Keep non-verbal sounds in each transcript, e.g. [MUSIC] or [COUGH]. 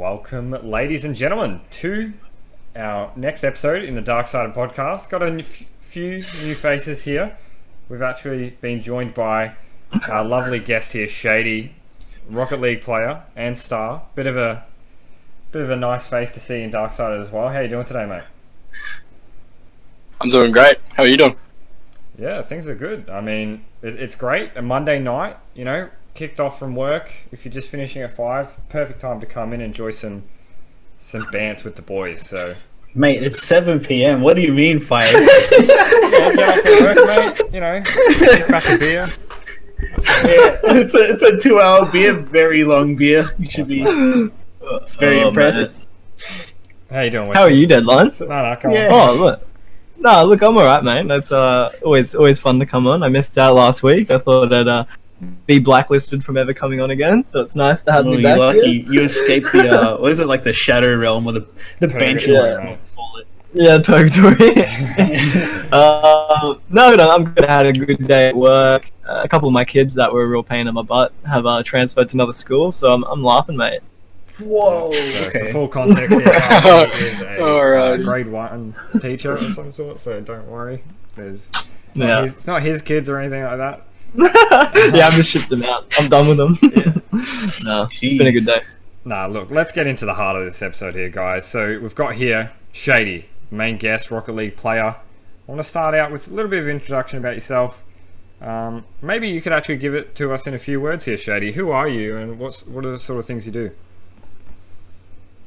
welcome, ladies and gentlemen, to our next episode in the Dark Sided Podcast. Got a few new faces here. We've actually been joined by our lovely guest here, Shadey, Rocket League player and star. Bit of a bit of a nice face to see in Dark Side as well. How you doing today, mate? I'm doing great. How are you doing? Yeah, things are good. I mean, it, it's great. A Monday night, you know, kicked off from work. If you're just finishing at five, perfect time to come in and enjoy some some bants with the boys. So Mate, it's 7 p.m. What do you mean, five? yeah, get off at work, mate. You know, kick back a beer. yeah, it's a, it's a two hour beer, very long beer. You should be. It's very Oh, impressive. How you doing? How are you, Deadlines? No, no, come Yeah. on. Oh, look. No, look, I'm alright, mate. That's uh, always always fun to come on. I missed out last week. I thought I'd uh, be blacklisted from ever coming on again, so it's nice to have Oh, me you back. lucky. here. You escaped the, uh, [LAUGHS] what is it, like the Shadow Realm or the, the bench? Purgatory, or mate. call it. Yeah, purgatory. [LAUGHS] uh, no, no, I'm good. I had a good day at work. Uh, a couple of my kids that were a real pain in my butt have uh, transferred to another school, so I'm, I'm laughing, mate. Whoa. So okay. for full context, here, [LAUGHS] Darcy is a uh, grade one teacher of some sort. So don't worry. There's it's not, Yeah. his, it's not his kids or anything like that. Yeah, I've just shipped them out. I'm done with them. [LAUGHS] no, it's been a good day. Nah, look, let's get into the heart of this episode here, guys. So we've got here Shadey, main guest, Rocket League player. I want to start out with a little bit of introduction about yourself. Um, maybe you could actually give it to us in a few words here, Shadey. Who are you, and what's what are the sort of things you do?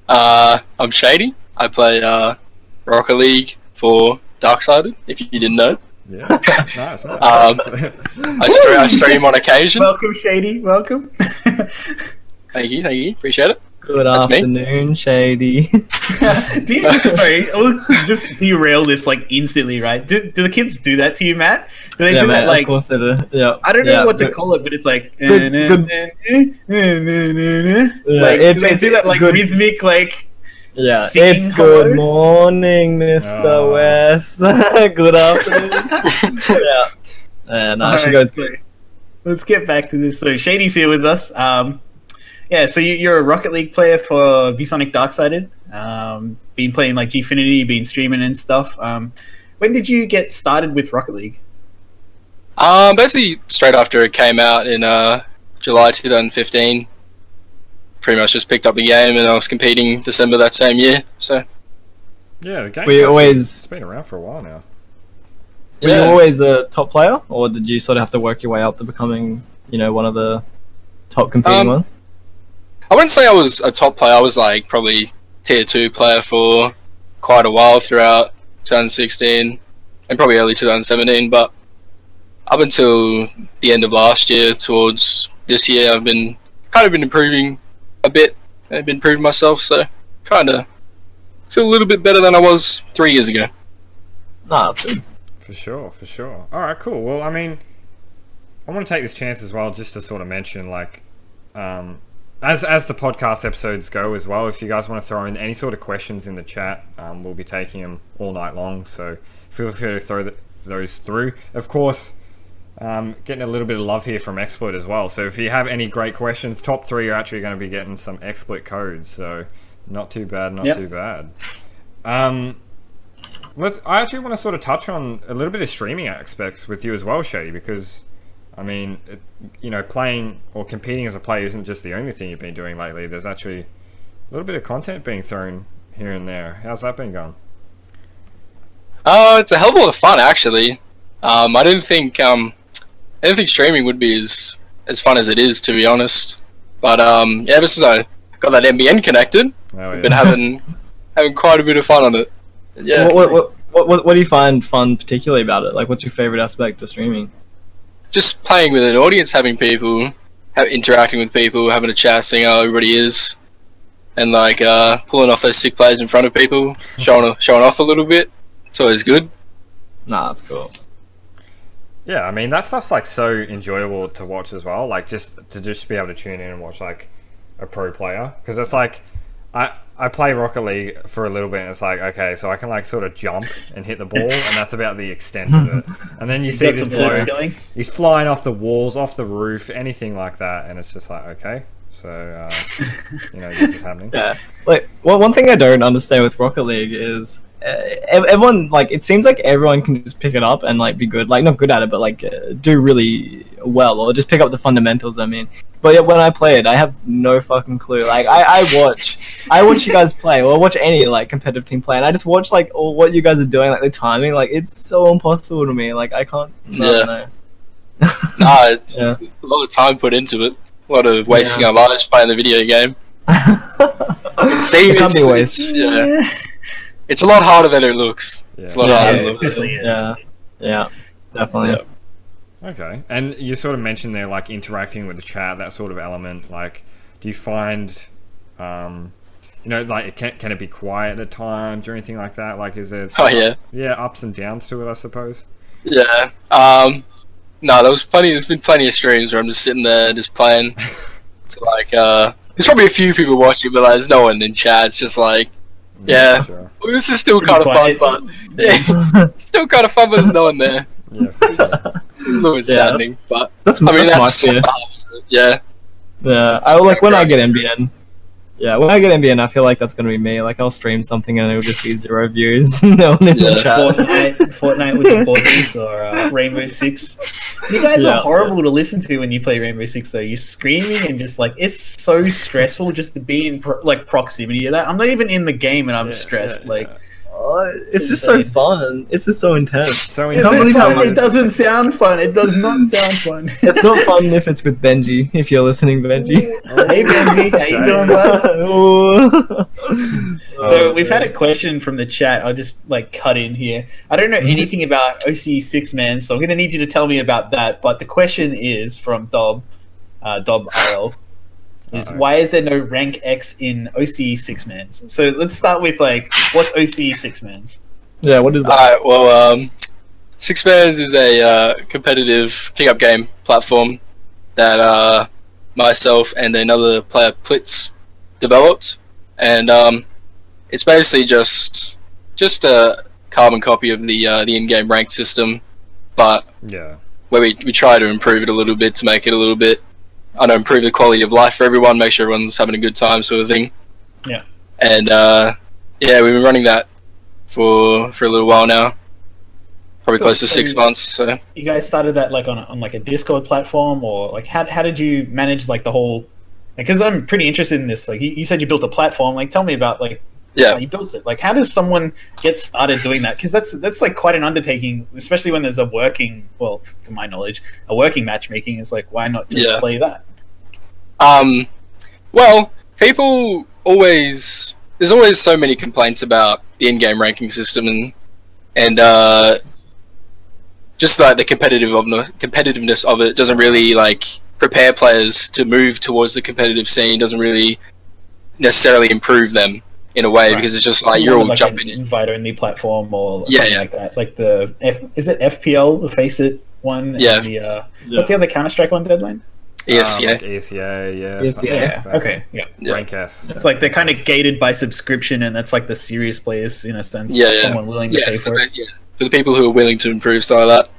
Uh, I'm Shadey. I play uh, Rocket League for Darksided, if you didn't know. Yeah, [LAUGHS] nice. nice. Um, I, stre- I stream on occasion. Welcome, Shadey. Welcome. [LAUGHS] Thank you, thank you. Appreciate it. Good That's me. afternoon, Shadey. [LAUGHS] do you, sorry, we'll just derail this like instantly, right? Do, do the kids do that to you, Matt? Do they yeah, do mate, that like of course they do. Yeah. I don't know what to call it, but it's like Good- good- like it's- do they do that like good- rhythmic like Yeah, singing it's good morning, Mr. Oh. West. [LAUGHS] good afternoon. [LAUGHS] yeah. Yeah, no, she Alright, goes so Let's get back to this. So Shadey's here with us. Um, yeah, so you, you're a Rocket League player for VSonic Darksided. Um, been playing like Gfinity, been streaming and stuff. Um, when did you get started with Rocket League? Um, basically, straight after it came out in uh, July 2015, pretty much just picked up the game and I was competing December that same year. So, yeah, the game. We actually- always- It's been around for a while now. Were you always a top player, or did you sort of have to work your way up to becoming, you know, one of the top competing Um, ones? I wouldn't say I was a top player. I was like probably tier two player for quite a while throughout 2016 and probably early 2017. But up until the end of last year, towards this year, I've been kind of been improving a bit. I've been improving myself, so kind of feel a little bit better than I was three years ago. Nah. For sure, for sure. All right, cool. Well, I mean, I want to take this chance as well, just to sort of mention, like, um, as as the podcast episodes go as well. If you guys want to throw in any sort of questions in the chat, um, we'll be taking them all night long. So feel free to throw th- those through. Of course, um, getting a little bit of love here from Exploit as well. So if you have any great questions, top three are actually going to be getting some Exploit codes. So not too bad, not Yep. too bad. Um, Let's, I actually want to sort of touch on a little bit of streaming aspects with you as well, Shadey, because I mean, it, you know, playing or competing as a player isn't just the only thing you've been doing lately. There's actually a little bit of content being thrown here and there. How's that been going? Oh, it's a hell of a lot of fun actually. Um, I didn't think um, I didn't think streaming would be as as fun as it is, to be honest. But um, yeah, ever since I got that NBN connected, Oh, I've been having [LAUGHS] having quite a bit of fun on it. Yeah, What, what, what, what, what do you find fun particularly about it? Like, what's your favorite aspect of streaming? just playing with an audience, having people, ha- interacting with people, having a chat, seeing how everybody is, and like uh, pulling off those sick plays in front of people, [LAUGHS] showing showing off a little bit. It's always good. Nah, that's cool. Yeah, I mean that stuff's like so enjoyable to watch as well. Like just to just be able to tune in and watch like a pro player because it's like I I play Rocket League for a little bit and it's like okay, so I can like sort of jump and hit the ball [LAUGHS] and that's about the extent of it. And then you see this bloke, he's flying off the walls, off the roof, anything like that, and it's just like okay, So uh, [LAUGHS] you know this is happening. Yeah. Like, well, one thing I don't understand with Rocket League is ev- everyone like it seems like everyone can just pick it up and like be good, like not good at it, but like uh, do really well or just pick up the fundamentals. I mean, but yet when I play it, I have no fucking clue. Like I, I watch, I watch you guys play or watch any like competitive team play, and I just watch like all what you guys are doing, like the timing. Like it's so impossible to me. Like I can't. No, Yeah. no. [LAUGHS] Nah, it's Yeah. a lot of time put into it. A lot of wasting Yeah. our lives playing the video game. [LAUGHS] It seems it can't be it's, waste. it's- yeah, it's a lot harder than it looks. Yeah. It's a lot Yeah, harder it than it looks. definitely is. Yeah, yeah, definitely. Yeah. Okay, and you sort of mentioned there like interacting with the chat, that sort of element. Like, do you find, um, you know, like can can it be quiet at times or anything like that? Like, is there? Oh yeah, yeah, ups and downs to it, I suppose. yeah. Um, no, there was plenty. There's been plenty of streams where I'm just sitting there, just playing. [LAUGHS] to like, uh, there's probably a few people watching, but like, there's no one in chat. It's just like, Yeah. sure. well, this is still Pretty kind of fun, but yeah, [LAUGHS] still kind of fun, but there's no one there. Yeah, [LAUGHS] for sure. A little bit Yeah. saddening, but That's, I mean, that's, that's, my that's fear. the half of it, yeah. Yeah, I like when I get NBN. Yeah, when I get NBN, I feel like that's gonna be me. Like I'll stream something and it'll just be zero views. [LAUGHS] no one in the chat. Fortnite, Fortnite with the boys or uh, Rainbow Six. You guys Yeah. are horrible to listen to when you play Rainbow Six. Though you're screaming and just like it's so stressful just to be in pro- like proximity to that. I'm not even in the game and I'm Yeah, stressed. yeah, like yeah. It's just so fun. It's just so intense. so Is can't it, fun? it doesn't sound fun. It does not [LAUGHS] sound fun. It's not fun if it's with Benji. If you're listening, Benji. [LAUGHS] hey Benji, how you doing, bud? [LAUGHS] So we've had a question from the chat. I'll just like cut in here. I don't know Mhm. anything about OC six man, so I'm gonna need you to tell me about that. But the question is from Dob, uh, Dob IL, is Uh-oh. why is there no rank X in OC six mans? So let's start with like what's OC six mans? Yeah, what is that? Alright, well, um, Six Mans is a uh, competitive pickup game platform that uh, myself and another player, Plitz, developed, and um, it's basically just just a carbon copy of the uh, the in-game rank system, but yeah, where we, we try to improve it a little bit to make it a little bit, I know, improve the quality of life for everyone, make sure everyone's having a good time, sort of thing. Yeah. And uh, yeah, we've been running that for for a little while now, probably Cool. close to So six you- months. So You guys started that like on a, on like a Discord platform, or like how how did you manage like the whole? Because I'm pretty interested in this. Like you, you said, you built a platform. Like tell me about like yeah, you built it. Like, how does someone get started doing that? Because that's that's like quite an undertaking, especially when there's a working, well, to my knowledge, a working matchmaking is like, why not just Yeah. play that? Um, well, people always there's always so many complaints about the in-game ranking system and and uh, just like the competitive of competitiveness of it doesn't really like prepare players to move towards the competitive scene. Doesn't really necessarily improve them in a way Right. because it's just like you're all like jumping an in. invite-only platform or Yeah, something yeah. like that. Like the F, is it FPL, the FACEIT one? and Yeah. The, uh, What's the other Counter Strike one? Deadline. Yes, Um, yeah, like ESEA, yeah, ESEA. Yeah. like. Okay. Yeah. Yeah. Rank S. It's like they're kind of gated by subscription, and that's like the serious players in a sense. Yeah, yeah. Someone willing to yeah, pay so for it. yeah. For the people who are willing to improve, stuff like that.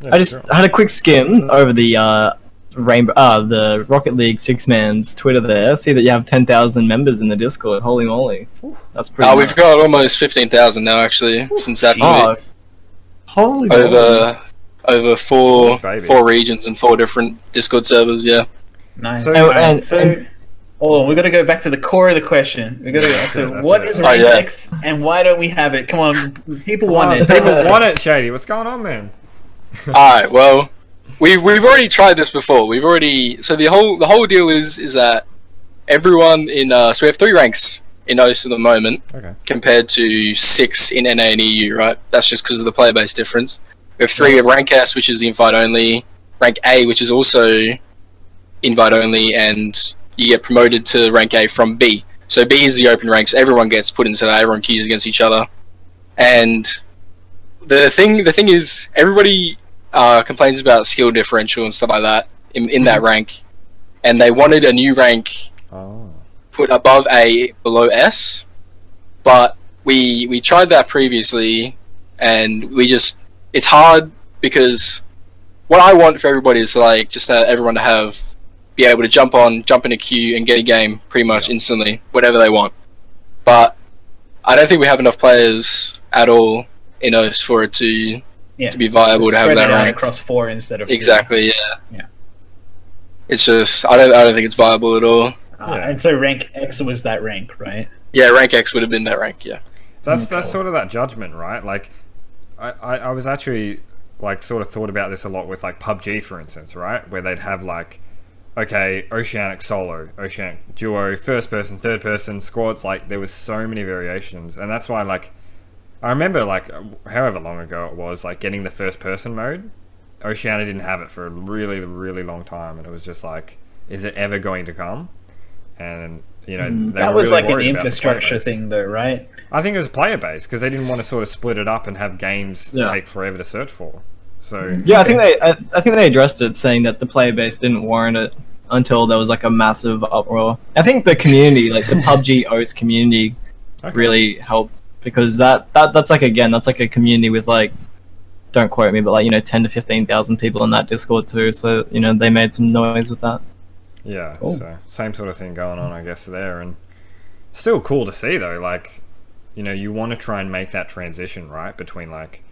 Yeah, I just sure. had a quick skim over the uh, Rainbow, uh, the Rocket League Six Man's Twitter. There, see that you have ten thousand members in the Discord. Holy moly, that's pretty. Uh, nice. we've got almost fifteen thousand now, actually, since that Oh, tweet. holy moly. over over four Baby. four regions and four different Discord servers. Yeah. Nice. So- So, and- so and- hold on, we got to go back to the core of the question. We got to. So, [LAUGHS] That's what it. is Oh, yeah. And why don't we have it? Come on, people Come want on, it. People want it, Shadey. What's going on, man? All right. Well, we've we've already tried this before. We've already so the whole the whole deal is is that everyone in uh, so we have three ranks in OS at the moment Okay. compared to six in NA and EU. Right. That's just because of the player base difference. We have three of rank S, which is the invite only. Rank A, which is also invite only, and you get promoted to rank A from B. So B is the open ranks. Everyone gets put into that. Everyone queues against each other, and the thing the thing is everybody uh, complains about skill differential and stuff like that in, in that rank, and they wanted a new rank Oh. put above A, below S, but we we tried that previously, and we just it's hard because what I want for everybody is like just uh, everyone to have be able to jump on, jump in a queue, and get a game pretty much instantly, whatever they want. But I don't think we have enough players at all in us for it to Yeah. to be viable to have that it out rank. across four instead of three. Exactly. Yeah. Yeah. It's just I don't I don't think it's viable at all. Uh, Yeah. And so rank X was that rank, right? Yeah, rank X would have been that rank. Yeah. That's Okay. that's sort of that judgment, right? Like, I, I, I was actually like sort of thought about this a lot with like PUBG, for instance, right? Where they'd have like, okay, Oceanic solo, Oceanic duo, first person, third person, squads. Like there was so many variations, and that's why like I remember like however long ago it was, like getting the first person mode. Oceania didn't have it for a really really long time, and it was just like, is it ever going to come? And you know, they Mm, that were was really like an worried about the player infrastructure thing, though, right? I think it was player based because they didn't want to sort of split it up and have games Yeah. take forever to search for. So Yeah, I think they I, I think they addressed it, saying that the player base didn't warrant it until there was like a massive uproar. I think the community, like the [LAUGHS] PUBG OS community, okay. really helped because that, that that's like again that's like a community with like don't quote me but like you know 10 to 15,000 people in that discord too so you know they made some noise with that yeah, Cool. so same sort of thing going on, I guess there, and still cool to see though. Like, you know, you want to try and make that transition right between like,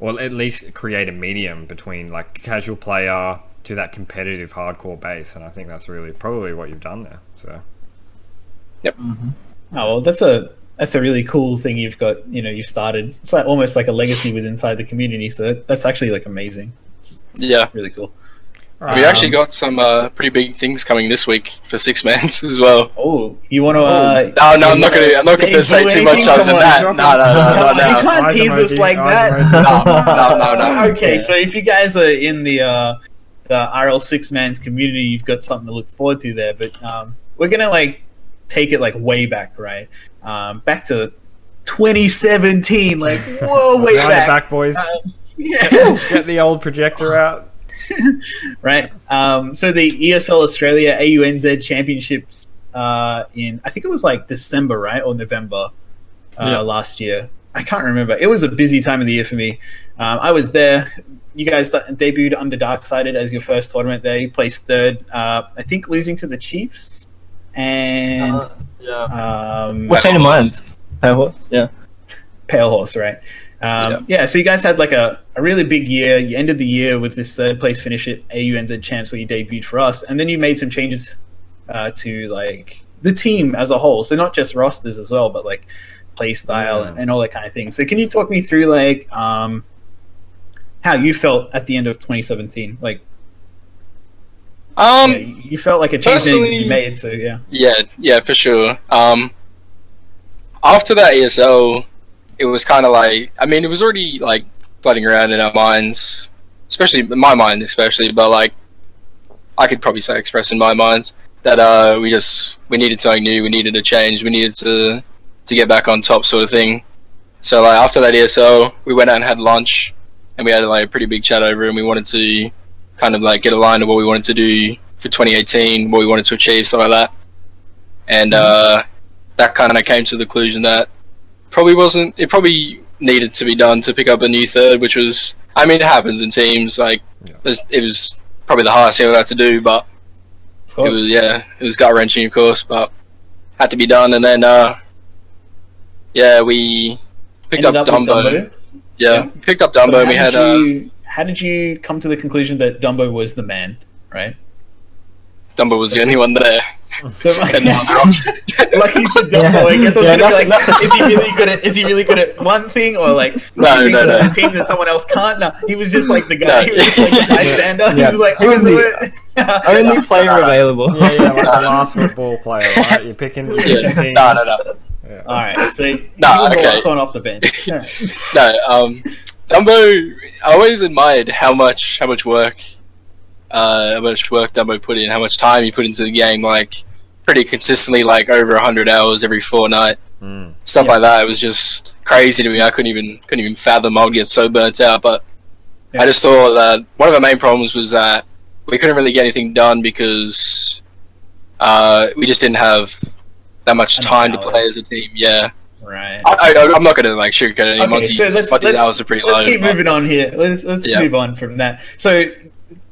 or at least create a medium between like casual player to that competitive hardcore base, and I think that's really probably what you've done there. So Yep. Mm-hmm. Oh well, that's a that's a really cool thing you've got. You know, you started. It's like almost like a legacy with inside the community. So that's actually like amazing. It's Yeah. really cool. All We actually got some uh, pretty big things coming this week for six mans [LAUGHS] as well. Oh, you want to? Uh, No, no, I'm not gonna. I'm not gonna say too much other than that. No, no, no, no, you can't tease us like that. No, no, no, no. Okay, Yeah. so if you guys are in the uh, the RL six man's community, you've got something to look forward to there. But um, we're gonna like take it like way back, right? Um, back to 2017. Like whoa, way Wind back. back, boys. Um, yeah. Get the old projector out. [LAUGHS] right? Um, so the ESL Australia AUNZ Championships uh, in I think it was like December, right, or November uh, Yeah. last year. I can't remember. It was a busy time of the year for me. Um, I was there. You guys de- debuted under Darksided as your first tournament there. You placed third. Uh, I think losing to the Chiefs and Uh, yeah um, what Tainted Minds Pale Horse? yeah Pale Horse, right? Um, yeah. so you guys had like a, a really big year. You ended the year with this third place finish at AUNZ Champs where you debuted for us, and then you made some changes uh, to like the team as a whole. So not just rosters as well, but like play style Yeah. and, and all that kind of thing. So can you talk me through like um, how you felt at the end of 2017? Like Um, yeah, you you felt like a change personally- made. So yeah, Yeah, yeah, for sure. Um, after that ESO, it was kind of like I mean, it was already like flooding around in our minds, especially my mind, especially. But like, I could probably say express in my mind that uh, we just we needed something new, we needed a change, we needed to to get back on top, sort of thing. So like after that ESO, we went out and had lunch, and we had like a pretty big chat over, and we wanted to kind of like get aligned to what we wanted to do for 2018, what we wanted to achieve, stuff like that. And uh, that kind of came to the conclusion that probably wasn't. It probably needed to be done to pick up a new third, which was. I mean, it happens in teams. Like Yeah. it was- probably the hardest thing we had to do, but it was yeah, it was gut wrenching, of course, but had to be done. And then uh, yeah, we picked Ended up, with Dumbo. Yeah, Yeah. picked up So Dumbo. and we had uh, you, how did you come to the conclusion that Dumbo was the man? Right. Dumbo was the only one there. So, And no one else. Lucky for Dumbo, I guess I was Yeah, gonna be like, nothing- is he really good at is he really good at one thing or like [LAUGHS] No, no, no. a team that someone else can't? No, he was just like the guy. No. He was just like the bystander. He was like, He was "I'll the it." [LAUGHS] only player [LAUGHS] available Yeah, yeah, like the last football player, right? You're picking, you're Yeah, picking teams. no, no, no. Yeah. All right, so he Nah, was the okay. last one off the bench. All right. no, um, Dumbo. I always admired how much how much work, uh, how much work Dumbo put in, how much time he put into the game. Like pretty consistently, like over hundred hours every fortnight, Mm. stuff Yeah. like that. It was just crazy to me. I couldn't even couldn't even fathom I would get so burnt out. But Yeah. I just thought that one of the main problems was that we couldn't really get anything done because uh, we just didn't have that much time to play as a team. Yeah, Right. I, I, I'm not gonna like sugarcoat it. Okay, Monty's, so let's, let's, hours are pretty let's keep moving on here. Let's let's Yeah. move on from that. So,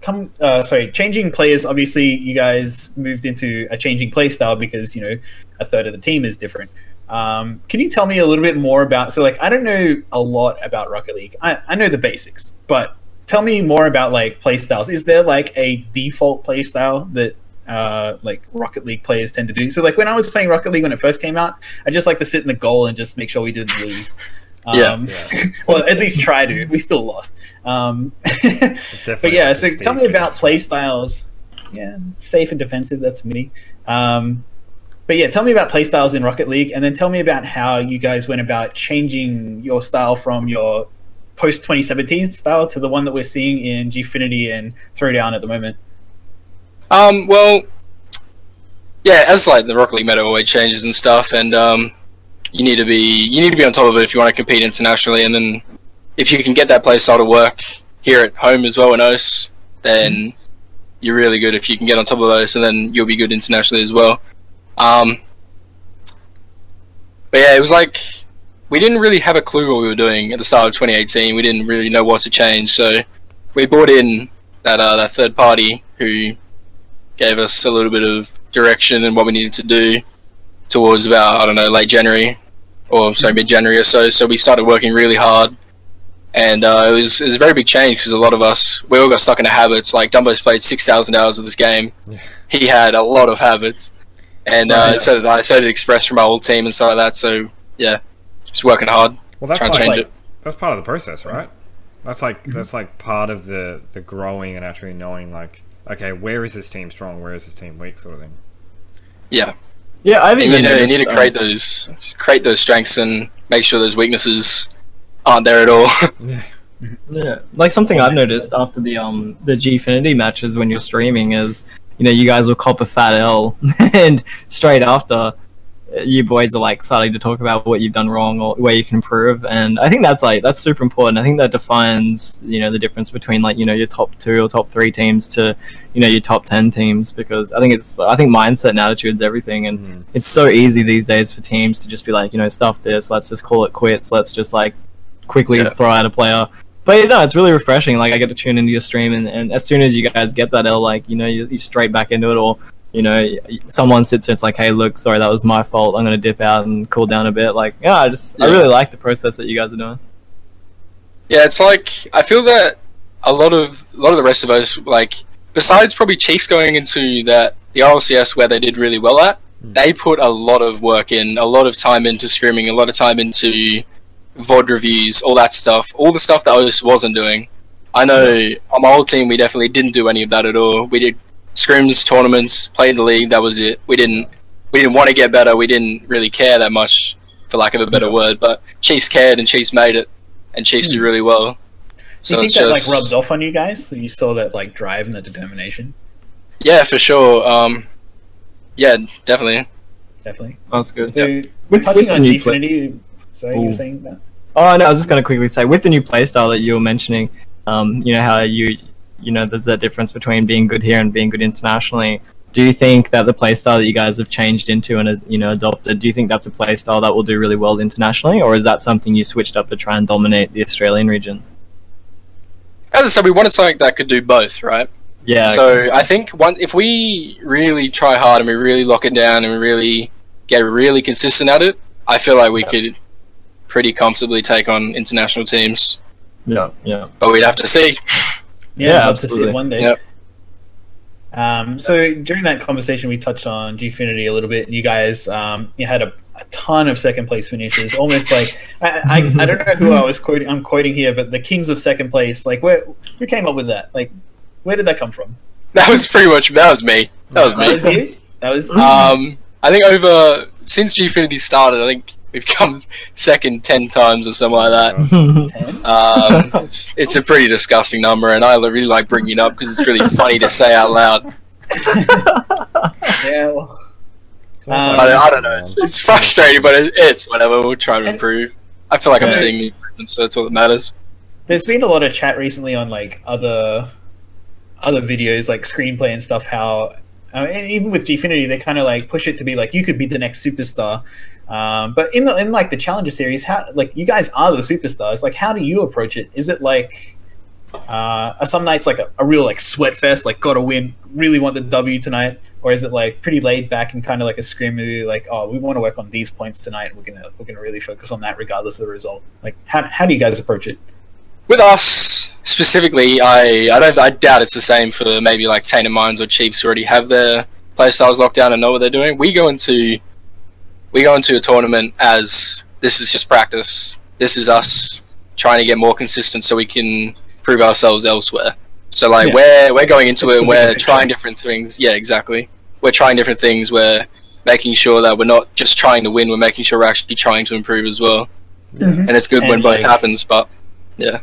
come uh, sorry changing players obviously you guys moved into a changing play style because you know a third of the team is different um, can you tell me a little bit more about so like i don't know a lot about rocket league i, I know the basics but tell me more about like play styles is there like a default play style that uh, like rocket league players tend to do so like when i was playing rocket league when it first came out i just like to sit in the goal and just make sure we didn't lose [LAUGHS] Yeah. um, Yeah. [LAUGHS] well at least try to we still lost um, [LAUGHS] but yeah, so tell me about Figgs play styles. Yeah, safe and defensive. That's me. Um, but yeah, tell me about play styles in Rocket League, and then tell me about how you guys went about changing your style from your post 2017 style to the one that we're seeing in Gfinity and Throwdown at the moment. Um, well, yeah, as like the Rocket League meta always changes and stuff, and um, you need to be you need to be on top of it if you want to compete internationally. And then if you can get that play style to work here at home as well in OS, then you're really good. If you can get on top of those, and then you'll be good internationally as well. Um, but yeah, it was like we didn't really have a clue what we were doing at the start of 2018. We didn't really know what to change, so we brought in that uh, that third party who gave us a little bit of direction and what we needed to do towards about I don't know late January or so mid January or so. So we started working really hard, and uh, it was it was a very big change because a lot of us we all got stuck in the habits. Like Dumbo's played six thousand hours of this game. Yeah. He had a lot of habits, and uh, Right. so did I. So did Express from our old team and stuff like that. So yeah, just working hard, Well, that's trying to like, change like- it. that's part of the process, right? That's like Mm-hmm. that's like part of the the growing and actually knowing like okay, where is this team strong, where is this team weak, sort of thing. Yeah, Yeah, I've you even need, to, you need to uh, create those create those strengths and make sure those weaknesses aren't there at all. [LAUGHS] Yeah. Yeah, like something I've noticed after the um the Gfinity matches when you're streaming is, you know, you guys will cop a fat L, [LAUGHS] and straight after, you boys are like starting to talk about what you've done wrong or where you can improve, and I think that's like that's super important. I think that defines you know the difference between like you know your top two or top three teams to you know your top ten teams because I think it's I think mindset and attitude's everything, and Mhm. it's so easy these days for teams to just be like, you know, stuff this, let's just call it quits, let's just like quickly Yeah. throw out a player. But you know, it's really refreshing. Like I get to tune into your stream, and, and as soon as you guys get that L, like you know, you, you straight back into it, or you know, someone sits and it's like, hey, look, sorry, that was my fault. I'm gonna dip out and cool down a bit. Like, yeah, I just I really like the process that you guys are doing. Yeah, it's like I feel that a lot of a lot of the rest of us, like besides probably Chiefs going into that the RLCS where they did really well at, Hmm. they put a lot of work in, a lot of time into scrimming, a lot of time into VOD reviews, all that stuff, all the stuff that OS wasn't doing. I know on my old team we definitely didn't do any of that at all. We did scrims, tournaments, played the league, that was it. We didn't we didn't want to get better, we didn't really care that much, for lack of a better Yeah. word, but Chiefs cared and Chiefs made it. And Chiefs do really well. Do So you think it's that like rubs off on you guys? So you saw that like drive and the determination. Yeah, for sure. Um, yeah, definitely. Definitely. That's good. So With- touching with on the new play- Gfinity, sorry, you Ooh. were saying that. Oh no, I was just gonna quickly say with the new playstyle that you were mentioning, um, you know how you you know there's that difference between being good here and being good internationally. Do you think that the playstyle that you guys have changed into and uh, you know adopted, do you think that's a playstyle that will do really well internationally, or is that something you switched up to try and dominate the Australian region? As I said, we wanted something that could do both, right? Yeah. So I think one, if we really try hard and we really lock it down and we really get really consistent at it, I feel like we could pretty comfortably take on international teams. yeah, yeah. But we'd have to see. Yeah, Yeah, I'd love to see absolutely. it one day. Yep. Um, so during that conversation, we touched on Gfinity a little bit. You guys, um, you had a, a ton of second place finishes, almost like I, I, I don't know who I was quoting. I'm quoting here, but the kings of second place. Like, where who came up with that? Like, where did that come from? That was pretty much that was me. That was me. That was me. you. That was. Um, I think over since Gfinity started, I think we've come second ten times or something like that. [LAUGHS] Um, [LAUGHS] it's, it's a pretty disgusting number, and I really like bringing it up because it's really [LAUGHS] funny to say out loud. yeah. Well, It's almost Um, like I, I don't know. It's, it's frustrating, but it, it's whatever. We'll try to And- improve. I feel like I'm seeing the improvements, so that's all that matters. there's been a lot of chat recently on like other other videos like screenplay and stuff how uh, and even with Gfinity they kind of like push it to be like you could be the next superstar um, but in the in like the challenger series how like you guys are the superstars like how do you approach it is it like Uh, are some nights like a, a real like sweat fest, like gotta win, really want the W tonight, or is it like pretty laid back and kind of like a scream movie, like oh we want to work on these points tonight, we're gonna we're gonna really focus on that regardless of the result. Like how, how do you guys approach it? With us specifically, I I don't I doubt it's the same for maybe like Tainted Minds or Chiefs who already have their playstyles locked down and know what they're doing. We go into we go into a tournament as this is just practice. This is us trying to get more consistent so we can prove ourselves elsewhere. So like Yeah. we're we're going into It's it and we're picture. trying different things. Yeah, exactly. We're trying different things. We're making sure that we're not just trying to win. We're making sure we're actually trying to improve as well. Mm-hmm. And it's good when And, both like- happens. But yeah,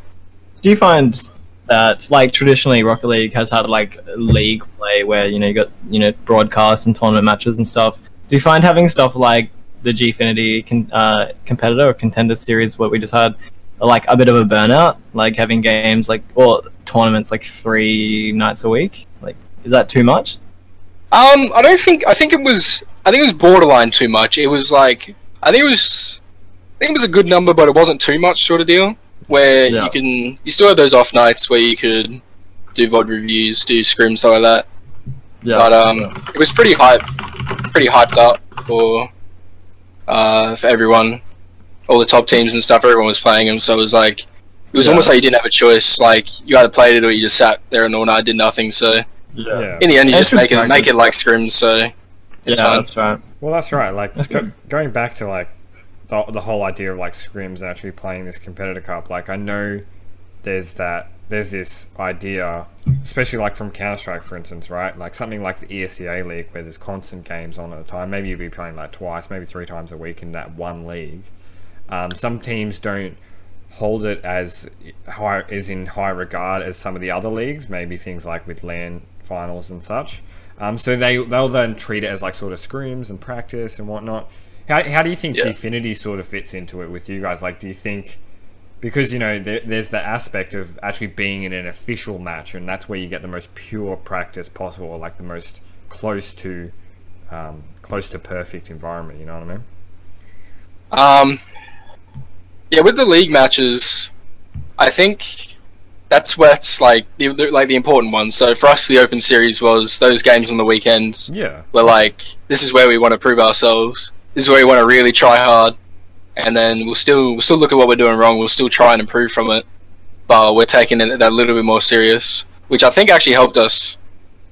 Do you find that like traditionally Rocket League has had like league play where you know you got you know broadcasts and tournament matches and stuff? Do you find having stuff like the Gfinity con- uh, competitor or contender series what we just had like a bit of a burnout? Like having games like or tournaments like three nights a week? Like is that too much? Um, I don't think. I think it was. I think it was borderline too much. It was like. I think it was. I think it was a good number, but it wasn't too much, sort of deal. Where Yeah. you can. You still had those off nights where you could do VOD reviews, do scrims, stuff like that. Yeah. But um, it was pretty hype, pretty hyped up for. Uh, for everyone, all the top teams and stuff. Everyone was playing them, so it was like. It was Yeah. almost like you didn't have a choice. Like you either played it or you just sat there and all night did nothing. So Yeah. in the end, you And just make it make it like scrims. So it's yeah, fine. that's right. Well, that's right. Like That's go, good. going back to like the, the whole idea of like scrims and actually playing this competitor cup. Like I know there's that there's this idea, especially like from Counter Strike, for instance, right? Like something like the E ESEA league where there's constant games on at a time. Maybe you'll be playing like twice, maybe three times a week in that one league. Um, some teams don't hold it as high is in high regard as some of the other leagues, maybe things like with LAN finals and such. Um, so they they'll then treat it as like sort of scrims and practice and whatnot. How, how do you think Yeah. Gfinity sort of fits into it with you guys? Like, do you think because you know there, there's the aspect of actually being in an official match, and that's where you get the most pure practice possible, or like the most close to um, close to perfect environment. You know what I mean? Um, yeah, with the league matches, I think that's what's like the, the- like the important ones. So for us, the Open Series was those games on the weekends. Yeah. Where like this is where we want to prove ourselves. This is where we want to really try hard, and then we'll still we'll still look at what we're doing wrong. We'll still try and improve from it, but we're taking it that little bit more serious, which I think actually helped us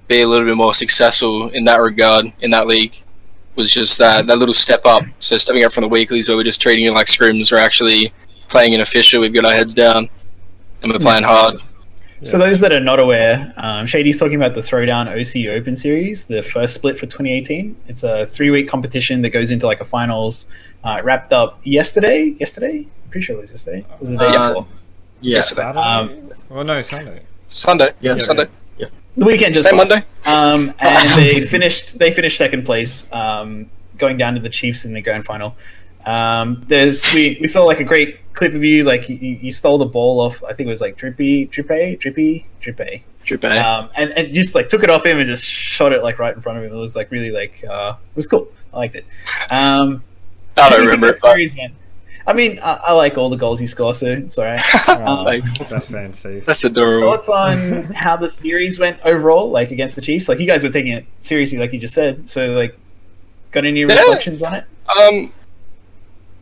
be a little bit more successful in that regard in that league was just that, that little step up. So stepping up from the weeklies where we're just treating it like scrims, we're actually playing an official, we've got our heads down, and we're playing hard. So those that are not aware, um, Shadey's talking about the Throwdown OC Open Series, the first split for 2018. It's a three-week competition that goes into like a finals. Uh, it wrapped up yesterday. Yesterday, pretty sure it was yesterday. It was the day Uh, before. Yeah. Yesterday. Saturday? Um, well, no, Sunday. Sunday. Yeah, Sunday. Yeah. The weekend just Same passed. Monday. Um, and [LAUGHS] they finished. They finished second place, um, going down to the Chiefs in the grand final. Um, there's we, we saw like a great clip of you. Like you, you stole the ball off. I think it was like Drippy, Drippy, Drippy, Drippy. Tripe. um, and, and just like took it off him and just shot it like right in front of him. It was like really like uh, it was cool. I liked it. Um, I don't remember think it, but series went? I mean, I, I like all the goals you score, so it's alright. Oh, [LAUGHS] Thanks. Best fan, Steve. that's adorable. Thoughts on how the series went overall, like against the Chiefs? Like you guys were taking it seriously, like you just said. So like, got any reflections on it? Um,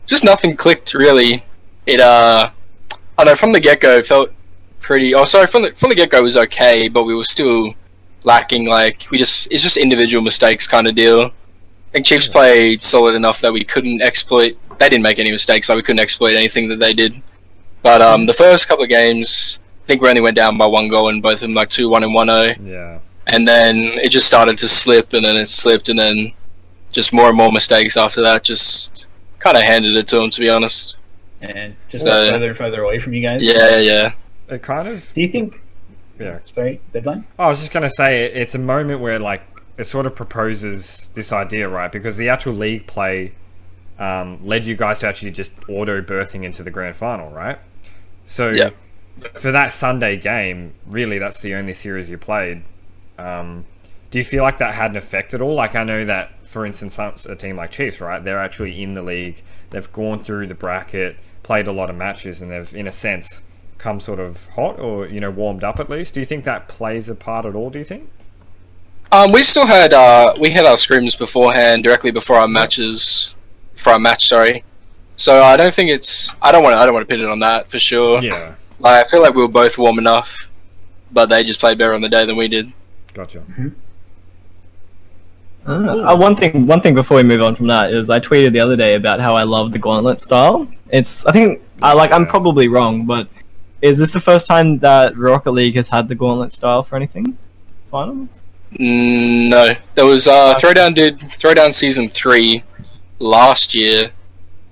just nothing clicked really. It uh, I know from the get go felt pretty. Oh, sorry, from the from the get go was okay, but we were still lacking. Like we just it's just individual mistakes kind of deal. I think Chiefs played solid enough that we couldn't exploit. They didn't make any mistakes. Like we couldn't exploit anything that they did. But um, the first couple of games, I think we only went down by one goal, and both of them like two one and one zero Yeah. and then it just started to slip and then it slipped and then just more and more mistakes after that just kind of handed it to him to be honest And just So- further and further away from you guys. yeah yeah It kind of. Do you think? Yeah. Sorry, deadline. I was just gonna say it- it's a moment where like it sort of proposes this idea, right? Because the actual league play um, led you guys to actually just auto berthing into the grand final, right? So Yeah. for that Sunday game, really, that's the only series you played. Um, do you feel like that had an effect at all? Like I know that, for instance, a team like Chiefs, right? They're actually in the league. They've gone through the bracket, played a lot of matches, and they've, in a sense, come sort of hot or you know warmed up at least. Do you think that plays a part at all? Do you think? Um, we still had uh, we had our scrims beforehand, directly before our matches, for our match. Sorry. So I don't think it's. I don't want. to I don't want to pin it on that for sure. Yeah, Like, I feel like we were both warm enough, but they just played better on the day than we did. gotcha. Uh, one thing, one thing before we move on from that is I tweeted the other day about how I love the gauntlet style. It's, I think, I like, I'm probably wrong, but is this the first time that Rocket League has had the gauntlet style for anything? Finals? Mm, no, there was uh, Throwdown did Throwdown season three last year.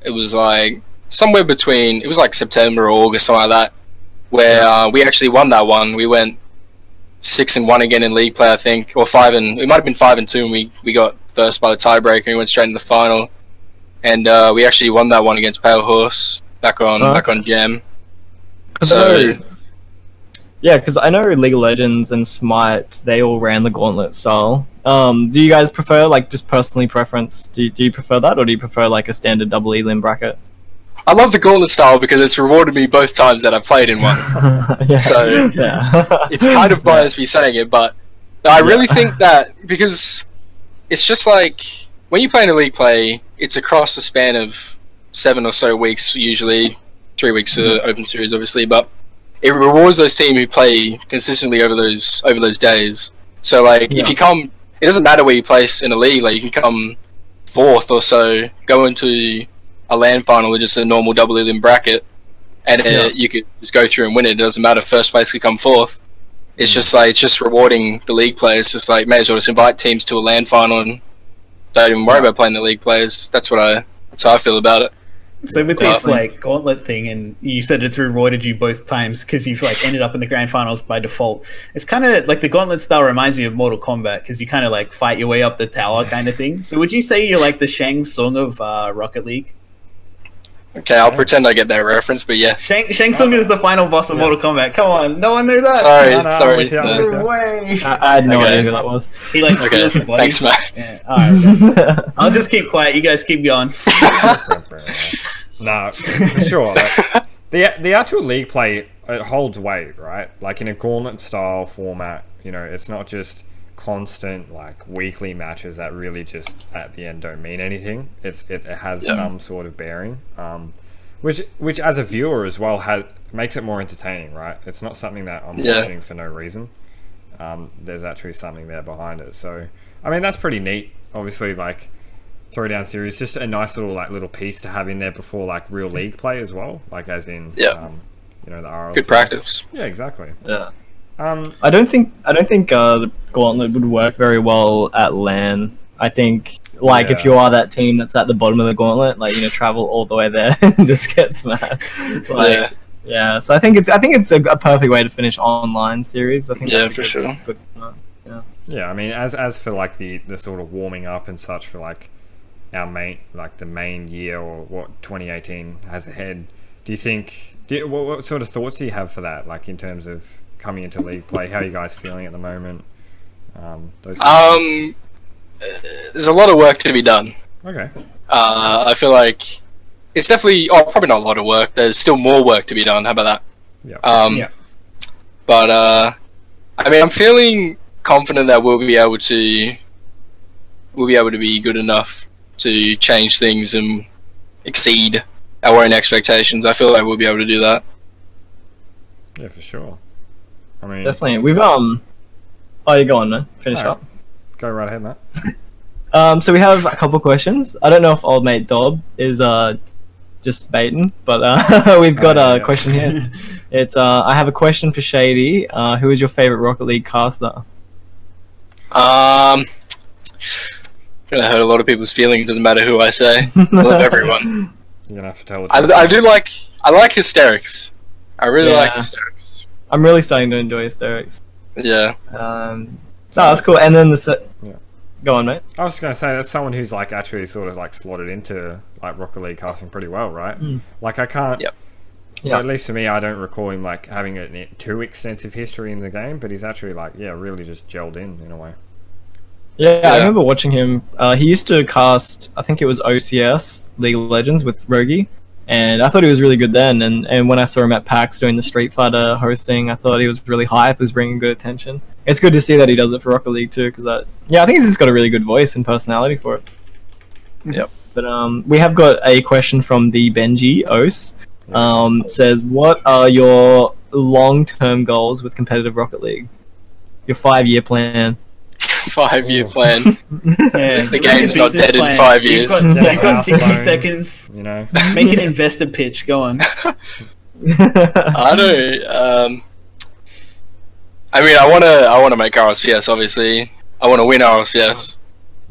It was like somewhere between it was like September or August, something like that, where uh, we actually won that one. We went six and one again in league play, I think, or five and it might have been five and two, and we we got first by the tiebreaker. and We went straight into the final, and uh, we actually won that one against Pale Horse back on Oh, back on Gem. 'Cause So- I yeah, because I know League of Legends and Smite, they all ran the gauntlet style. Um, do you guys prefer, like, just personally preference? Do you, do you prefer that, or do you prefer like a standard double elim bracket? I love the gauntlet style because it's rewarded me both times that I've played in one. [LAUGHS] [LAUGHS] yeah. So, yeah, it's kind of biased me saying it, but I really think that because it's just like when you play in a league play, it's across a span of seven or so weeks, usually three weeks uh, open series, obviously, but it rewards those teams who play consistently over those over those days. So like Yeah. if you come, it doesn't matter where you place in a league. Like you can come fourth or so, go into a LAN final with just a normal double elim bracket, and uh, Yeah. you could just go through and win it. It doesn't matter. First place could come fourth. It's just like it's just rewarding the league players. Just like may as well just invite teams to a LAN final and don't even worry about playing the league players. That's what I that's how I feel about it. So with this like gauntlet thing, and you said it's rewarded you both times because you've like ended up in the grand finals by default. It's kind of like the gauntlet style reminds me of Mortal Kombat because you kind of like fight your way up the tower kind of thing. So would you say you're like the Shang Tsung of uh, Rocket League? Okay, I'll pretend I get that reference, but yeah. Shang Shang Tsung is the final boss of Yeah. Mortal Kombat. Come on, no one knew that. Sorry, No, no, I'm sorry. with you, I'm no. you. No way. I, I had no Okay. idea who that was. He like Okay, steals your body. thanks, Matt. Yeah. All right. [LAUGHS] I'll just keep quiet. You guys keep going. [LAUGHS] no, for sure. Like, the the actual league play it holds weight, right? Like in a gauntlet style format, you know, it's not just constant like weekly matches that really just at the end don't mean anything. It's it, it has Yeah. some sort of bearing, um, which which as a viewer as well has makes it more entertaining, right? It's not something that I'm Yeah. watching for no reason. Um, there's actually something there behind it. So I mean that's pretty neat. Obviously, like throwdown series, just a nice little like little piece to have in there before like real league play as well. Like as in, Yeah. um, you know, the RL Good series. practice. Yeah, exactly. yeah. Um, I don't think I don't think uh, the gauntlet would work very well at LAN. I think like if you are that team that's at the bottom of the gauntlet, like you know, travel all the way there [LAUGHS] and just get smashed. Like, yeah. yeah. So I think it's I think it's a, a perfect way to finish online series. I think Yeah, that's for good- sure. good- yeah, I mean, as as for like the the sort of warming up and such for like our main like the main year or what 2018 has ahead, do you think? Do you, what, what sort of thoughts do you have for that? Like in terms of coming into league play, how are you guys feeling at the moment? Um, those sort of things. Um, uh, there's a lot of work to be done. okay. Uh, I feel like it's definitely, oh, probably not a lot of work. There's still more work to be done. How about that? Yeah. Um, Yeah. But uh, I mean, I'm feeling confident that we'll be able to, we'll be able to be good enough to change things and exceed our own expectations. I feel like we'll be able to do that. Yeah, for sure. I mean, Definitely. We've um. Oh, you go on, man. Finish Alright. up. go right ahead, Matt. [LAUGHS] Um, so we have a couple questions. I don't know if old mate Dob is uh just baiting, but uh, [LAUGHS] we've got Oh, a yeah. question here. [LAUGHS] It's uh, I have a question for Shadey. Uh, who is your favorite Rocket League caster? Um, gonna hurt a lot of people's feelings. It doesn't matter who I say. I love everyone. You're gonna have to tell the I. I do like I like hysterics. I really like hysterics. I'm really starting to enjoy hysterics. Yeah. Um, no, that's cool. And then the se- Yeah. go on, mate. I was just gonna say that's someone who's like actually sort of like slotted into like Rocket League casting pretty well, right? Mm. Like I can't. Yep. Yeah. At least for me, I don't recall him like having a too extensive history in the game, but he's actually like yeah, really just gelled in in a way. Yeah, I remember watching him. Uh, he used to cast, I think it was OCS League of Legends with Rogi, and I thought he was really good then. And and when I saw him at PAX doing the Street Fighter hosting, I thought he was really hype, was bringing good attention. It's good to see that he does it for Rocket League too, because yeah, I think he's just got a really good voice and personality for it. Yep. But um, we have got a question from the Benji Os. Um, says, what are your long-term goals with competitive Rocket League? Your five-year plan. Five year plan. [LAUGHS] Yeah, If the game's not business dead in plan. five You've years. got, you've got 60 loan. seconds. You know, Make an [LAUGHS] investor pitch. Go on. [LAUGHS] I don't. Um, I mean, I want to. I want to make RLCS. Obviously, I want to win RLCS.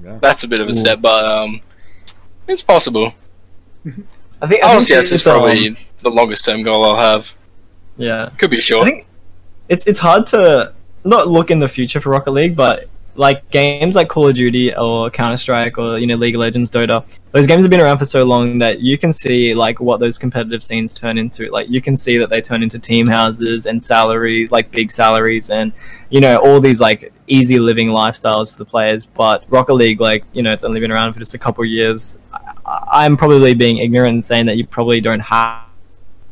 yeah. That's a bit of a Ooh. step, but um, it's possible. I think I think RLCS it's, is um, probably the longest term goal I'll have. yeah. Could be short. I think it's it's hard to not look in the future for Rocket League, but like games like Call of Duty or Counter Strike or you know League of Legends, Dota, those games have been around for so long that you can see like what those competitive scenes turn into. Like you can see that they turn into team houses and salaries, like big salaries, and you know all these like easy living lifestyles for the players. But Rocket League, like you know, it's only been around for just a couple of years. I- I'm probably being ignorant and saying that you probably don't have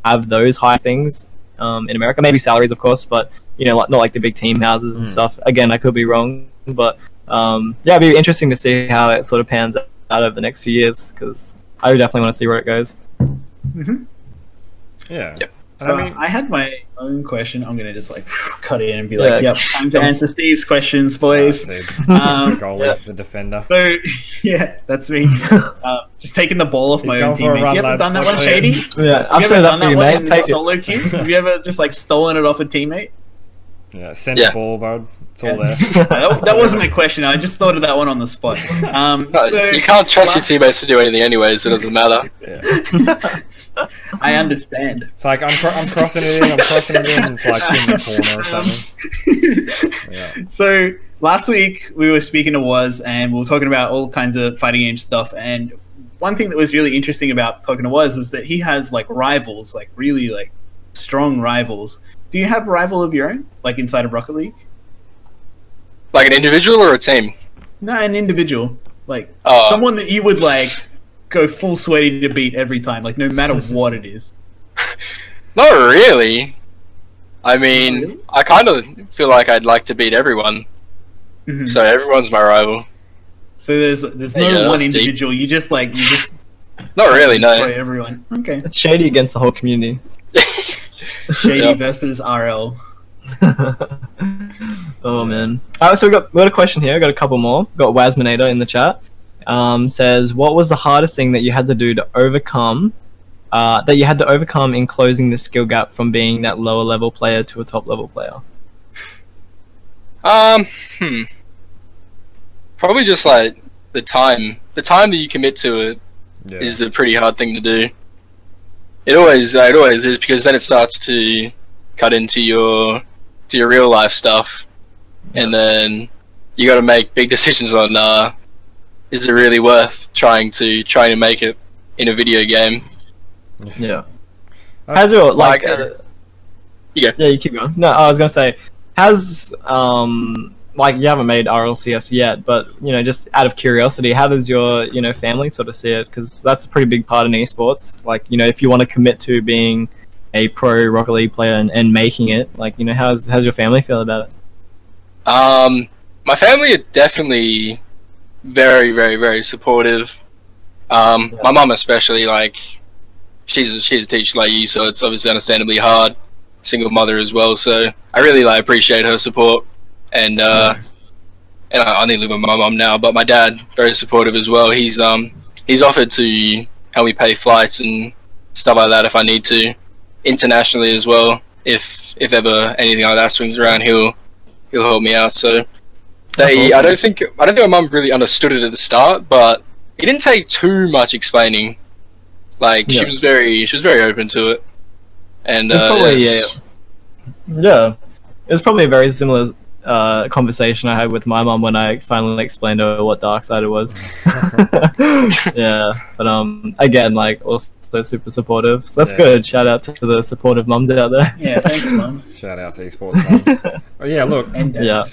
have those high things um, in America. Maybe salaries, of course, but you know, like, not like the big team houses and Mm. stuff. Again, I could be wrong, but um, yeah, it'd be interesting to see how it sort of pans out over the next few years because I would definitely want to see where it goes. Mhm. Yeah. Yep. So I mean, I had my own question. I'm gonna just like [LAUGHS] cut in and be Yeah. like, "Yep, time to answer Steve's questions, boys." uh, [LAUGHS] Um, goalie, yeah. the defender. So [LAUGHS] yeah, that's me. Uh, just taking the ball off He's my own for a teammates. run, you ever done that Let's one, play Shadey? it. Yeah, Have I've you said that for you, one mate. Take it. solo queue? Have you ever just like stolen it off a teammate? Yeah, send Yeah. the ball, bud. It's all there. [LAUGHS] that, that wasn't my question. I just thought of that one on the spot. [LAUGHS] Um, No, so you can't trust your teammates to do anything anyway, so it doesn't matter. Yeah. [LAUGHS] I understand. It's like I'm, cro- I'm crossing it in, I'm crossing it in, and it's like in the corner or something. Yeah. so last week we were speaking to Was and we were talking about all kinds of fighting game stuff. And one thing that was really interesting about talking to Was is that he has like rivals, like really like strong rivals. Do you have a rival of your own, like inside of Rocket League? Like an individual or a team? No, an individual, like Oh. someone that you would like go full sweaty to beat every time, like no matter [LAUGHS] what it is. Not really. I mean, really? I kind of feel like I'd like to beat everyone, Mhm. so everyone's my rival. So there's there's Yeah, no one that's deep. individual. You just like you just [LAUGHS] Not really, destroy no. everyone. Okay, It's Shadey against the whole community. Shadey [LAUGHS] Yep. versus RL. [LAUGHS] oh man! Alright, so we got we got a question here. We got a couple more. Got Wasminator in the chat. Um, says, what was the hardest thing that you had to do to overcome? Uh, that you had to overcome in closing the skill gap from being that lower level player to a top level player. Um, hmm. Probably just like the time. The time that you commit to it Yeah. is the pretty hard thing to do. It always, uh, it always is because then it starts to cut into your to your real life stuff, and then you got to make big decisions on uh, is it really worth trying to trying to make it in a video game? Yeah. How's your like? like, uh, You go. Yeah, you keep going. No, I was gonna say, has um like you haven't made RLCS yet, but you know, just out of curiosity, how does your you know family sort of see it? Because that's a pretty big part in esports. Like you know, if you want to commit to being a pro Rocket League player and, and making it, like you know, how's how's your family feel about it? Um, my family are definitely very, very, very supportive. Um, Yeah. my mum especially, like, she's a, she's a teacher like you, so it's obviously understandably hard. Single mother as well, so I really like appreciate her support. And uh, and I, I only live with my mum now, but my dad very supportive as well. He's um he's offered to help me pay flights and stuff like that if I need to, internationally as well. If if ever anything like that swings around, he'll he'll help me out. So they, That's I don't think I don't think my mum really understood it at the start, but it didn't take too much explaining. Like Yeah. she was very she was very open to it, and It's uh, probably, yes. Yeah, it was probably a very similar uh, conversation I had with my mom when I finally explained to her what Dark Sided was. [LAUGHS] [LAUGHS] yeah, but um, again, like also super supportive. So that's Yeah. good. Shout out to the supportive mums out there. Yeah, thanks, mum. [LAUGHS] Shout out to esports moms. [LAUGHS] oh, yeah, look, And dads. Yeah.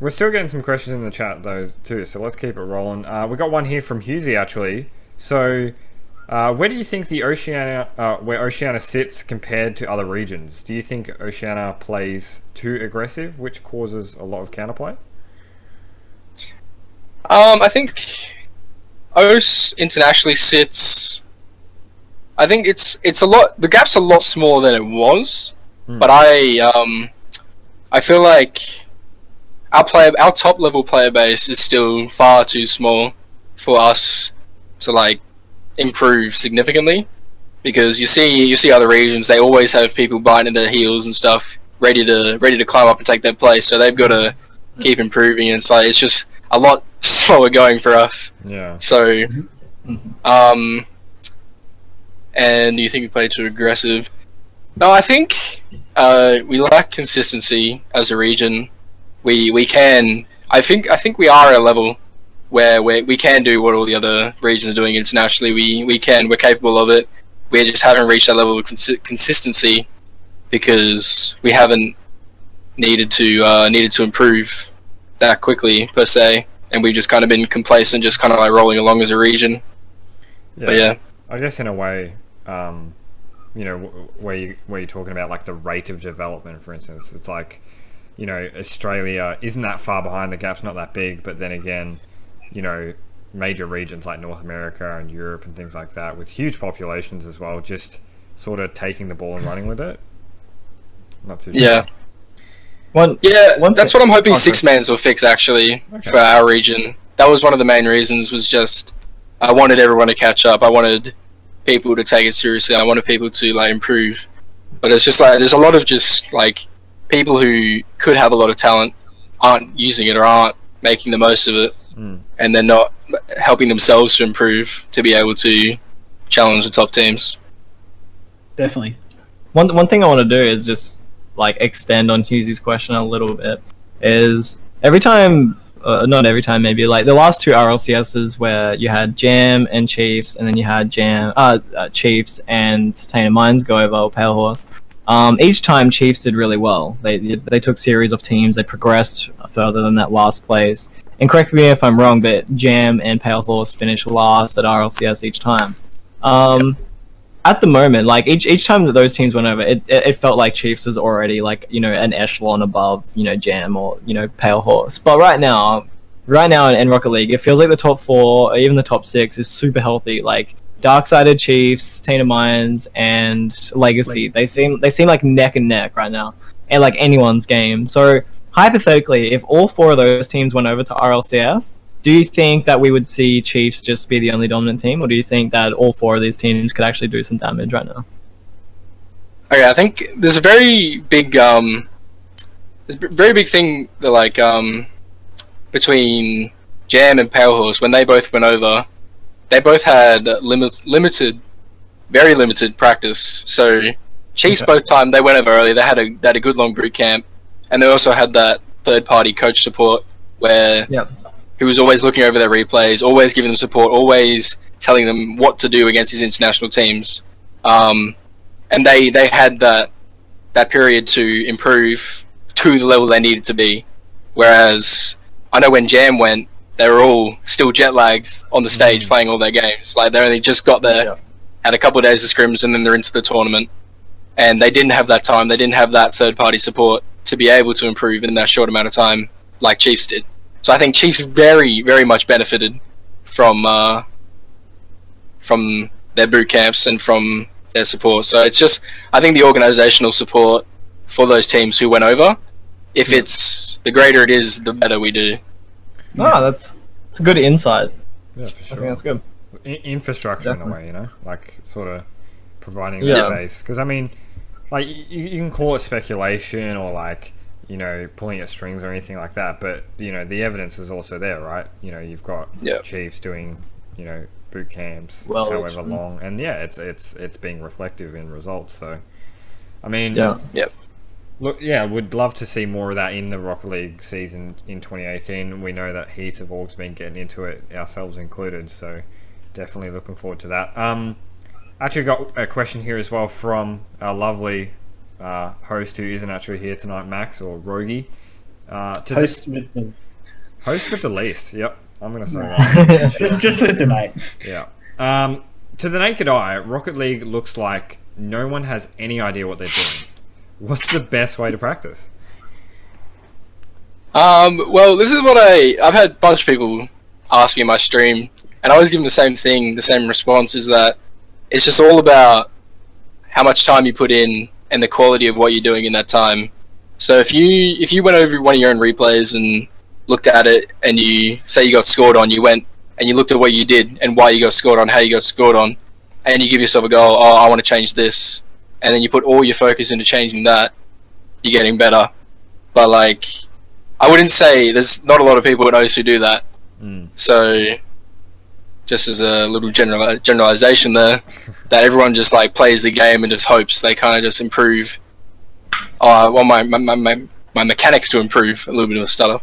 we're still getting some questions in the chat though too, so let's keep it rolling. Uh, we got one here from Husey actually. So, Uh, where do you think the Oceania, uh, where Oceania sits compared to other regions? Do you think Oceania plays too aggressive, which causes a lot of counterplay? Um, I think OS internationally sits. I think it's it's a lot. The gap's a lot smaller than it was, Hmm. but I um, I feel like our player, our top level player base is still far too small for us to like improve significantly. Because you see, you see other regions, they always have people biting their heels and stuff, ready to ready to climb up and take their place. So they've got to keep improving. And it's like it's just a lot [LAUGHS] slower going for us. Yeah. So, um, and do you think we play too aggressive? No, I think uh, we lack consistency as a region. We we can. I think I think we are at a level where we we can do what all the other regions are doing internationally. We we can. We're capable of it. We just haven't reached that level of consi- consistency because we haven't needed to uh, needed to improve that quickly per se, and we've just kind of been complacent, just kind of like rolling along as a region. But yeah, I guess in a way, um, you know, where you where you're talking about like the rate of development, for instance, it's like, you know, Australia isn't that far behind. The gap's not that big, but then again, you know, major regions like North America and Europe and things like that, with huge populations as well, just sort of taking the ball and running with it. Not too. yeah, One, yeah. One that's what I'm hoping Okay. six mans will fix actually Okay. for our region. That was one of the main reasons. Was just I wanted everyone to catch up. I wanted people to take it seriously. I wanted people to like improve. But it's just like there's a lot of just like people who could have a lot of talent aren't using it or aren't making the most of it, Mm. and they're not helping themselves to improve to be able to challenge the top teams. Definitely. one one thing I want to do is just like extend on Hughesy's question a little bit. Is every time, uh, not every time, maybe like the last two RLCSs where you had Jam and Chiefs, and then you had Jam, uh, uh Chiefs and Tainted Minds go over Pale Horse. Um, each time Chiefs did really well. They they took series of teams. They progressed further than that last place. And correct me if I'm wrong, but Jam and Pale Horse finished last at RLCS each time. Um, at the moment, like each each time that those teams went over, it, it, it felt like Chiefs was already like you know an echelon above you know Jam or you know Pale Horse. But right now, right now in, in Rocket League, it feels like the top four, or even the top six, is super healthy. Like Dark Darksided Chiefs, Tainted Minds, and Legacy. They seem they seem like neck and neck right now, and like anyone's game. So hypothetically, if all four of those teams went over to RLCS, do you think that we would see Chiefs just be the only dominant team, or do you think that all four of these teams could actually do some damage right now? Okay, I think there's a very big um, there's a very big thing that like um, between Jam and Pale Horse when they both went over, they both had limit, limited, very limited practice. So Chiefs Okay. both time they went over early. They had a they had a good long boot camp, and they also had that third party coach support where Yep. Who was always looking over their replays, always giving them support, always telling them what to do against these international teams. Um, and they they had that that period to improve to the level they needed to be. Whereas I know when Jam went, they were all still jet lags on the stage Mhm. playing all their games. Like they only just got there, Yeah. had a couple of days of scrims, and then they're into the tournament. And they didn't have that time. They didn't have that third party support to be able to improve in that short amount of time, like Chiefs did. So I think Chiefs very, very much benefited from uh, from their boot camps and from their support. So it's just I think the organizational support for those teams who went over, if Yeah. it's the greater it is, the better we do. Ah, that's it's a good insight. Yeah, for sure. I think that's good. I- infrastructure in a way, you know, like sort of providing Yeah. that base. Because I mean, like you, you can call it speculation or like you know pulling at strings or anything like that, but you know the evidence is also there, right? You know, you've got Yeah. Chiefs doing you know boot camps, Well, however long, and yeah, it's it's it's being reflective in results. So, I mean, Yeah. Yeah. Look, yeah, we'd love to see more of that in the Rocket League season in 2018. We know that Heat have all been getting into it, ourselves included, so definitely looking forward to that. Um, actually got a question here as well from our lovely uh, host who isn't actually here tonight, Max or Rogi. Uh, to Host with the host with the least. Yep, I'm gonna say that. [LAUGHS] just just for tonight. Yeah. Um, to the naked eye, Rocket League looks like no one has any idea what they're doing. What's the best way to practice? Um, well, this is what I I've had a bunch of people ask me in my stream, and I always give them the same thing, the same response is that it's just all about how much time you put in and the quality of what you're doing in that time. So if you if you went over one of your own replays and looked at it and you say you got scored on, you went and you looked at what you did and why you got scored on, how you got scored on, and you give yourself a goal, oh I want to change this, and then you put all your focus into changing that, you're getting better. But like I wouldn't say there's not a lot of people at OS who do that. Mm. So, just as a little general generalization there, that everyone just like plays the game and just hopes they kind of just improve. Uh, I want my, my, my, my, mechanics to improve a little bit of a stutter.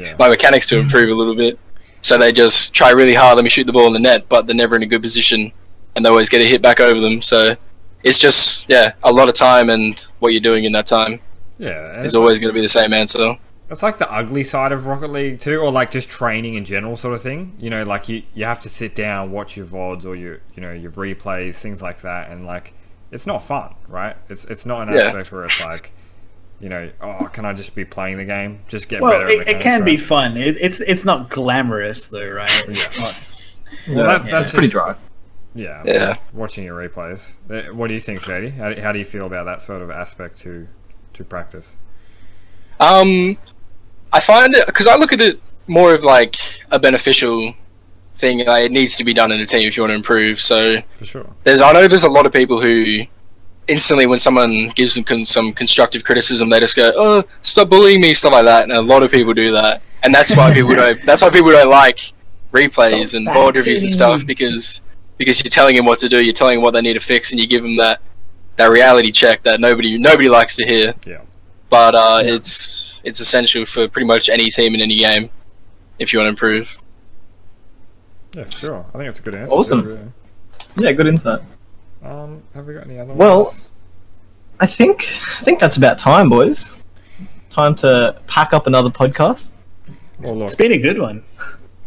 Yeah. [LAUGHS] my mechanics to improve a little bit. So they just try really hard. Let me shoot the ball in the net, but they're never in a good position, and they always get a hit back over them. So it's just yeah, a lot of time and what you're doing in that time Yeah. is always going to be the same answer. It's like the ugly side of Rocket League too, or like just training in general, sort of thing. You know, like you you have to sit down, watch your vods or your you know your replays, things like that, and like it's not fun, right? It's it's not an Yeah. aspect where it's like, you know, oh, can I just be playing the game, just get Well, better? at it, it mechanics, can be fun. It, it's it's not glamorous though, right? It's Yeah. not. Well, that's, yeah, that's it's pretty dry. Yeah, Yeah. Watching your replays, Uh, what do you think, Shadey? How, how do you feel about that sort of aspect to to practice? Um, I find it because I look at it more of like a beneficial thing. Like it needs to be done in a team if you want to improve. So For sure. there's I know there's a lot of people who instantly when someone gives them con- some constructive criticism, they just go, "Oh, stop bullying me," stuff like that. And a lot of people do that, and that's why people don't. [LAUGHS] That's why people don't like replays Stop and board reviews and stuff because because you're telling them what to do, you're telling them what they need to fix, and you give them that that reality check that nobody nobody likes to hear. Yeah. But uh, it's it's essential for pretty much any team in any game if you want to improve. Yeah, for sure. I think it's a good answer. Awesome. really. Yeah, good insight. Um, have we got any other Well- ones? I think I think that's about time, boys. Time to pack up another podcast. Well, look, It's been a good one.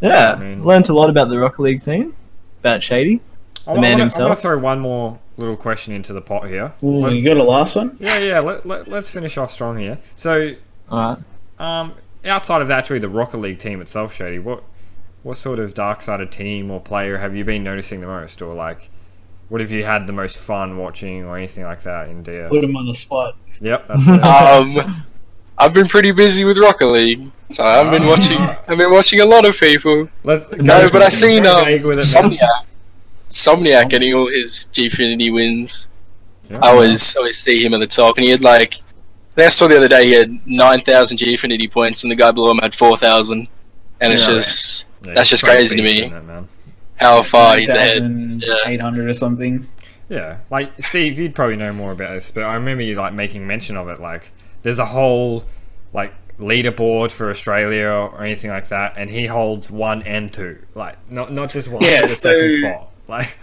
Yeah, I mean- learned a lot about the Rocket League scene, about Shadey. I, the man I, himself. want to throw one more little question into the pot here. Ooh, Let- you got a last one? yeah, yeah. Let, let, let's finish off strong here. So, All right. um, outside of actually the Rocket League team itself, Shadey, what what sort of Dark Sided team or player have you been noticing the most, or like, what have you had the most fun watching, or anything like that in DS? Put him on the spot. Yep, [LAUGHS] that's it. Um, I've been pretty busy with Rocket League, so I've been watching. I've been watching a lot of people. Let's, No, go- but I've seen go um, big with. Somniac, Somniac getting all his Gfinity wins. Yeah. I always always see him at the top, and he had like. I think I saw the other day he had nine thousand Gfinity points, and the guy below him had four thousand. And it's Yeah. just Yeah, that's just crazy to me. isn't it, man? how far he's ahead. Yeah. 800 or something. Yeah, like Steve, you'd probably know more about this, but I remember you like making mention of it. Like, there's a whole like leaderboard for Australia or anything like that, and he holds one and two, like not not just one, Yeah, the second spot. Like,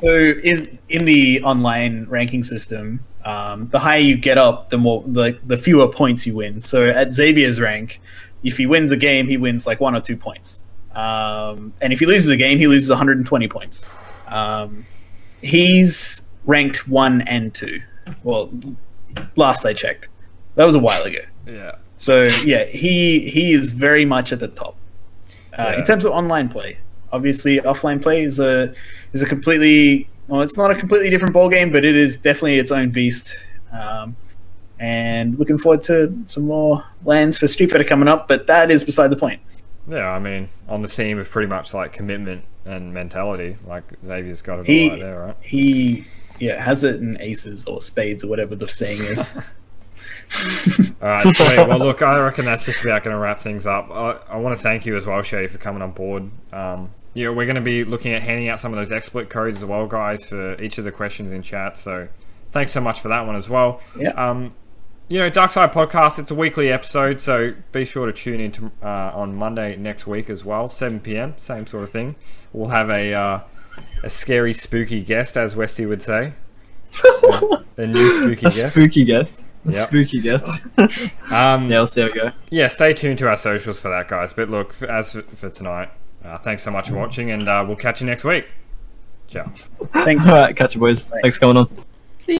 So in in the online ranking system, um, the higher you get up, the more the the fewer points you win. So at Xavier's rank, if he wins a game, he wins like one or two points. Um, and if he loses a game, he loses 120 points. Um, he's ranked one and two. Well, last I checked, that was a while ago. yeah, So yeah, he he is very much at the top. Uh, Yeah. In terms of online play, obviously offline play is a is a completely well, it's not a completely different ball game, but it is definitely its own beast. Um, and looking forward to some more LANs for Street Fighter coming up, but that is beside the point. yeah. I mean, on the theme of pretty much like commitment and mentality, like Xavier's got it He- all right there, right? He yeah has it in aces or spades or whatever the saying is. [LAUGHS] [LAUGHS] All right, sweet. Well, look, I reckon that's just about going to wrap things up. I, I want to thank you as well, Shadey, for coming on board. Um, yeah, we're going to be looking at handing out some of those XSplit codes as well, guys, for each of the questions in chat. So, thanks so much for that one as well. Yeah. Um, you know, Dark Side Podcast, it's a weekly episode, so be sure to tune in to, uh, on Monday next week as well, 7 p.m., same sort of thing. We'll have a uh, a scary, spooky guest, as Westy would say. [LAUGHS] A new spooky A guest. spooky guest. A Yep. spooky guess. [LAUGHS] Um, yeah, we'll see how we go. yeah, stay tuned to our socials for that, guys. But look, as for, for tonight, uh, thanks so much for watching, and uh, we'll catch you next week. Ciao. Thanks. All right, catch you boys. Thanks for coming on.